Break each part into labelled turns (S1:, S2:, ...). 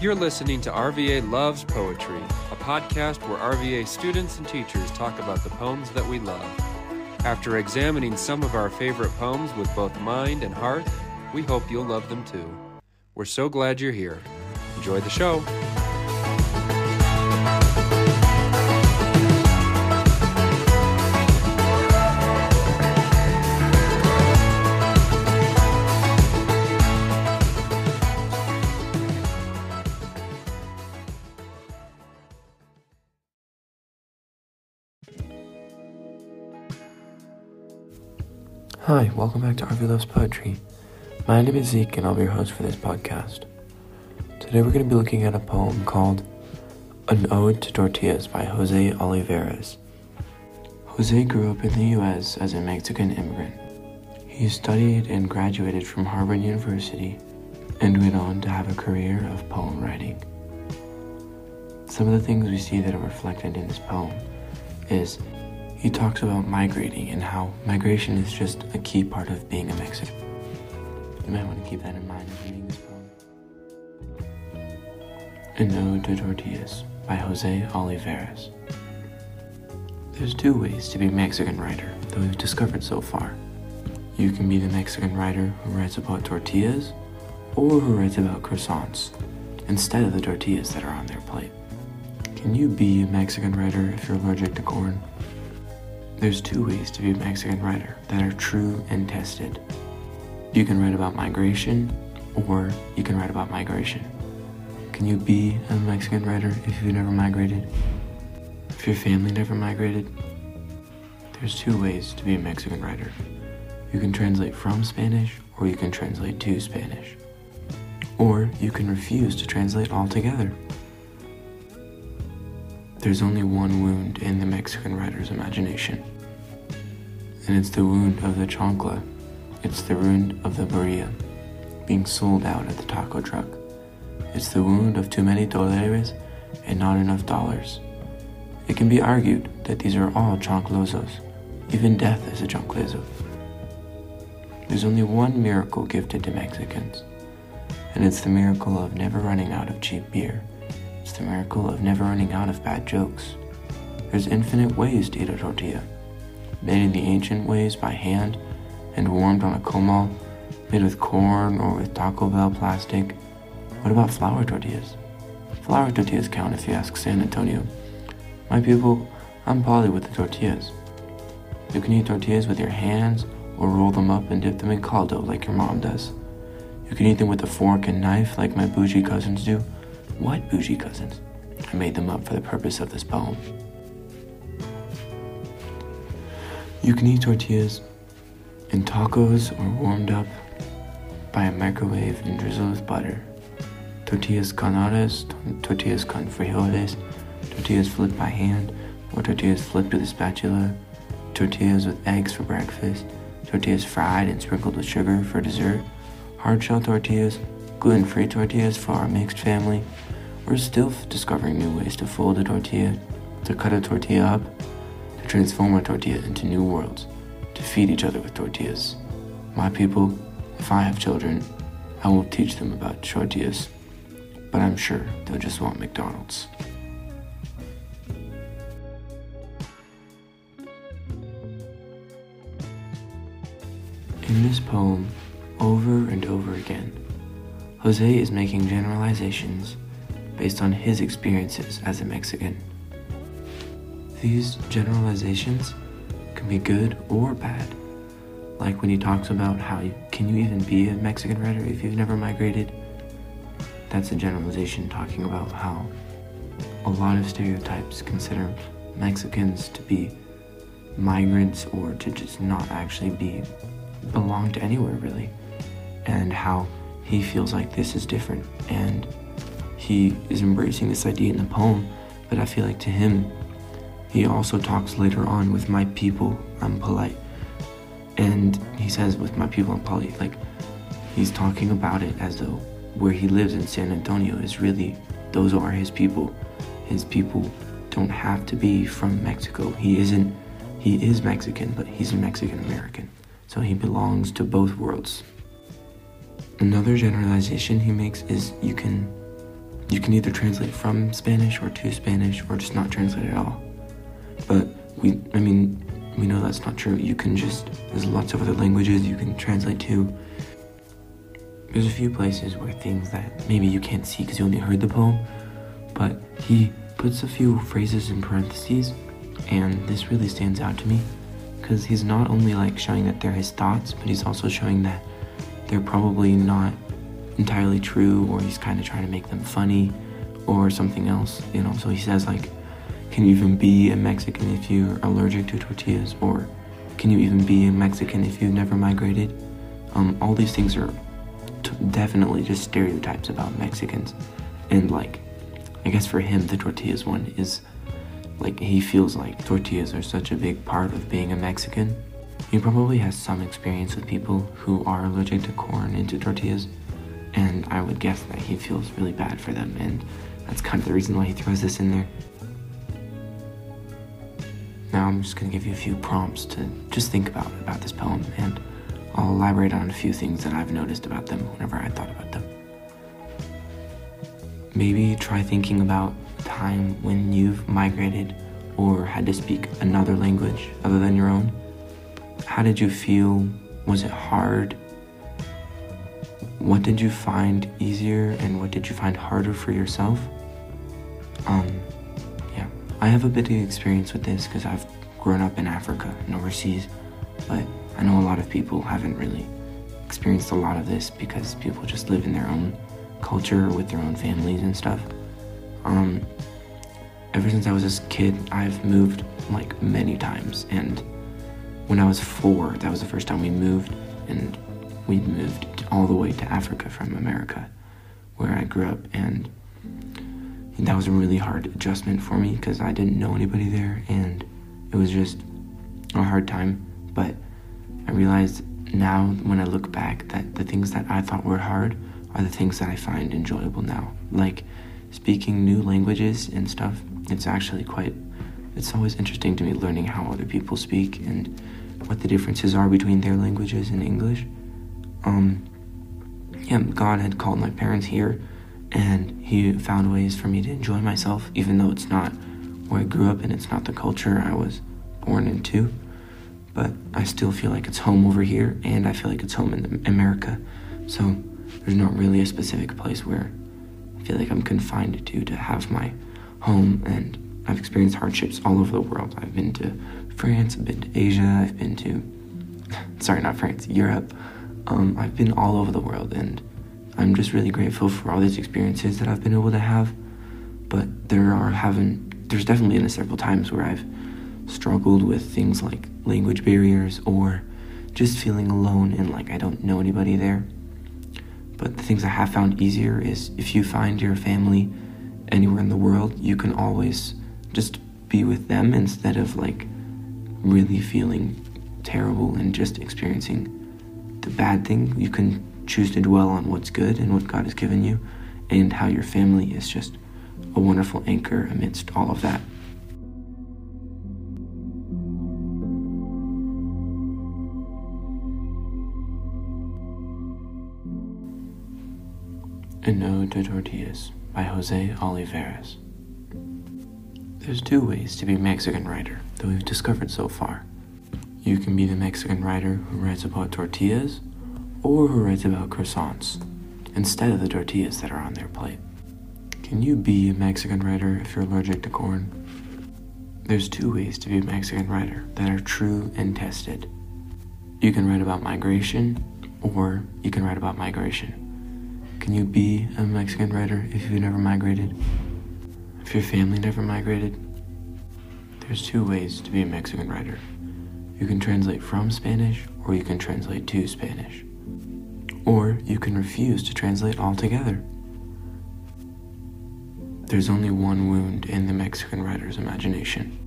S1: You're listening to RVA Loves Poetry, a podcast where RVA students and teachers talk about the poems that we love. After examining some of our favorite poems with both mind and heart, we hope you'll love them too. We're so glad you're here. Enjoy the show.
S2: Hi, welcome back to RV Loves Poetry. My name is Zeke and I'll be your host for this podcast. Today we're going to be looking at a poem called An Ode to Tortillas by Jose Olivarez. Jose grew up in the US as a Mexican immigrant. He studied and graduated from Harvard University and went on to have a career of poem writing. Some of the things we see that are reflected in this poem is he talks about migrating and how migration is just a key part of being a Mexican. You might want to keep that in mind as reading this poem. An Ode to Tortillas by Jose Olivarez. There's two ways to be a Mexican writer that we've discovered so far. You can be the Mexican writer who writes about tortillas or who writes about croissants instead of the tortillas that are on their plate. Can you be a Mexican writer if you're allergic to corn? There's two ways to be a Mexican writer that are true and tested. You can write about migration, or you can write about migration. Can you be a Mexican writer if you've never migrated? If your family never migrated? There's two ways to be a Mexican writer. You can translate from Spanish, or you can translate to Spanish. Or you can refuse to translate altogether. There's only one wound in the Mexican writer's imagination, and it's the wound of the chancla. It's the wound of the birria being sold out at the taco truck. It's the wound of too many dólares and not enough dollars. It can be argued that these are all chanclazos. Even death is a chanclazo. There's only one miracle gifted to Mexicans, and it's the miracle of never running out of cheap beer. It's the miracle of never running out of bad jokes. There's infinite ways to eat a tortilla, made in the ancient ways by hand and warmed on a comal, made with corn or with Taco Bell plastic. What about flour tortillas? Flour tortillas count if you ask San Antonio. My people, I'm poly with the tortillas. You can eat tortillas with your hands or roll them up and dip them in caldo like your mom does. You can eat them with a fork and knife like my bougie cousins do. What bougie cousins? I made them up for the purpose of this poem. You can eat tortillas in tacos or warmed up by a microwave and drizzled with butter. Tortillas canadas, tortillas con frijoles, tortillas flipped by hand, or tortillas flipped with a spatula, tortillas with eggs for breakfast, tortillas fried and sprinkled with sugar for dessert, hard shell tortillas, gluten free tortillas for our mixed family. We're still discovering new ways to fold a tortilla, to cut a tortilla up, to transform a tortilla into new worlds, to feed each other with tortillas. My people, if I have children, I will teach them about tortillas, but I'm sure they'll just want McDonald's. In this poem, over and over again, Jose is making generalizations based on his experiences as a Mexican. These generalizations can be good or bad. Like when he talks about how you, can you even be a Mexican writer if you've never migrated? That's a generalization talking about how a lot of stereotypes consider Mexicans to be migrants or to just not actually be belong to anywhere really. And how he feels like this is different and he is embracing this idea in the poem, but I feel like to him, he also talks later on with my people, I'm polite. And he says, with my people, I'm polite. Like, he's talking about it as though where he lives in San Antonio is really, those are his people. His people don't have to be from Mexico. He isn't, he is Mexican, but he's a Mexican American. So he belongs to both worlds. Another generalization he makes is you can you can either translate from Spanish or to Spanish or just not translate at all. But we, I mean, we know that's not true. You can just, there's lots of other languages you can translate to. There's a few places where things that maybe you can't see because you only heard the poem, but he puts a few phrases in parentheses, and this really stands out to me because he's not only like showing that they're his thoughts, but he's also showing that they're probably not entirely true, or he's kind of trying to make them funny, or something else, you know. So he says like, "Can you even be a Mexican if you're allergic to tortillas?" or "Can you even be a Mexican if you've never migrated?" Um, all these things are t- definitely just stereotypes about Mexicans, and like, I guess for him the tortillas one is like he feels like tortillas are such a big part of being a Mexican. He probably has some experience with people who are allergic to corn and to tortillas, and I would guess that he feels really bad for them, and that's kind of the reason why he throws this in there. Now I'm just gonna give you a few prompts to just think about about this poem, and I'll elaborate on a few things that I've noticed about them whenever I thought about them. Maybe try thinking about a time when you've migrated or had to speak another language other than your own? How did you feel? Was it hard? What did you find easier and what did you find harder for yourself? Um, yeah, I have a bit of experience with this because I've grown up in Africa and overseas, but I know a lot of people haven't really experienced a lot of this because people just live in their own culture with their own families and stuff. Um, ever since I was a kid, I've moved like many times. And when I was four, that was the first time we moved, and we moved all the way to Africa from America, where I grew up. And that was a really hard adjustment for me because I didn't know anybody there, and it was just a hard time. But I realized now, when I look back, that the things that I thought were hard are the things that I find enjoyable now. Like, speaking new languages and stuff, it's actually quite, it's always interesting to me learning how other people speak and what the differences are between their languages and English. Um, yeah, God had called my parents here and He found ways for me to enjoy myself, even though it's not where I grew up and it's not the culture I was born into. But I still feel like it's home over here and I feel like it's home in America. So there's not really a specific place where I feel like I'm confined to to have my home and I've experienced hardships all over the world. I've been to France, I've been to Asia, I've been to sorry, not France, Europe. Um, I've been all over the world and I'm just really grateful for all these experiences that I've been able to have. But there are haven't there's definitely been several times where I've struggled with things like language barriers or just feeling alone and like I don't know anybody there. But the things I have found easier is if you find your family anywhere in the world, you can always just be with them instead of like really feeling terrible and just experiencing the bad thing. You can choose to dwell on what's good and what God has given you and how your family is just a wonderful anchor amidst all of that. An Ode to Tortillas by Jose Olivarez. There's two ways to be a Mexican writer that we've discovered so far. You can be the Mexican writer who writes about tortillas or who writes about croissants instead of the tortillas that are on their plate. Can you be a Mexican writer if you're allergic to corn? There's two ways to be a Mexican writer that are true and tested. You can write about migration or you can write about migration. Can you be a Mexican writer if you've never migrated? If your family never migrated? There's two ways to be a Mexican writer. You can translate from Spanish or you can translate to Spanish. Or you can refuse to translate altogether. There's only one wound in the Mexican writer's imagination,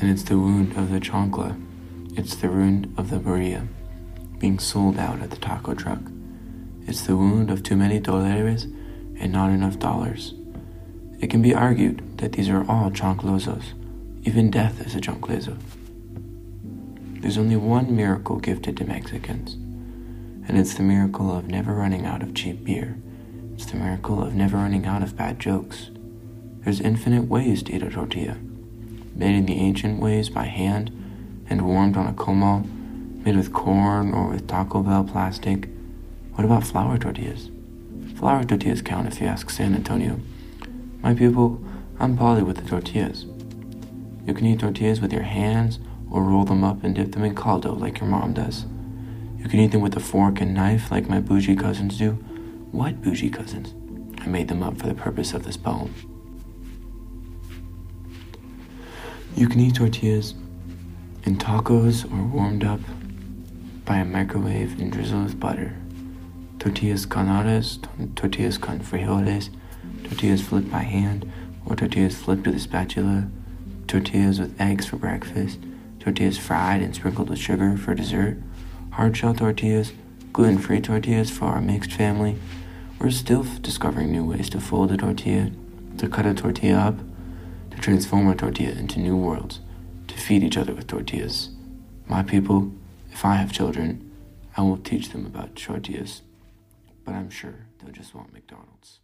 S2: and it's the wound of the chancla. It's the wound of the birria being sold out at the taco truck. It's the wound of too many dólares and not enough dollars. It can be argued that these are all chanclazos. Even death is a chanclazo. There's only one miracle gifted to Mexicans, and it's the miracle of never running out of cheap beer It's the miracle of never running out of bad jokes. There's infinite ways to eat a tortilla. Made in the ancient ways by hand and warmed on a comal, made with corn or with Taco Bell plastic. What about flour tortillas? Flour tortillas count if you ask San Antonio. My people, I'm poly with the tortillas. You can eat tortillas with your hands or roll them up and dip them in caldo like your mom does. You can eat them with a fork and knife like my bougie cousins do. What bougie cousins? I made them up for the purpose of this poem. You can eat tortillas in tacos or warmed up by a microwave and drizzled with butter. Tortillas canadas, tortillas con frijoles, tortillas flipped by hand, or tortillas flipped with a spatula, tortillas with eggs for breakfast, tortillas fried and sprinkled with sugar for dessert, hard shell tortillas, gluten free tortillas for our mixed family. We're still discovering new ways to fold a tortilla, to cut a tortilla up, to transform a tortilla into new worlds, to feed each other with tortillas. My people, if I have children, I will teach them about tortillas, but I'm sure they'll just want McDonald's.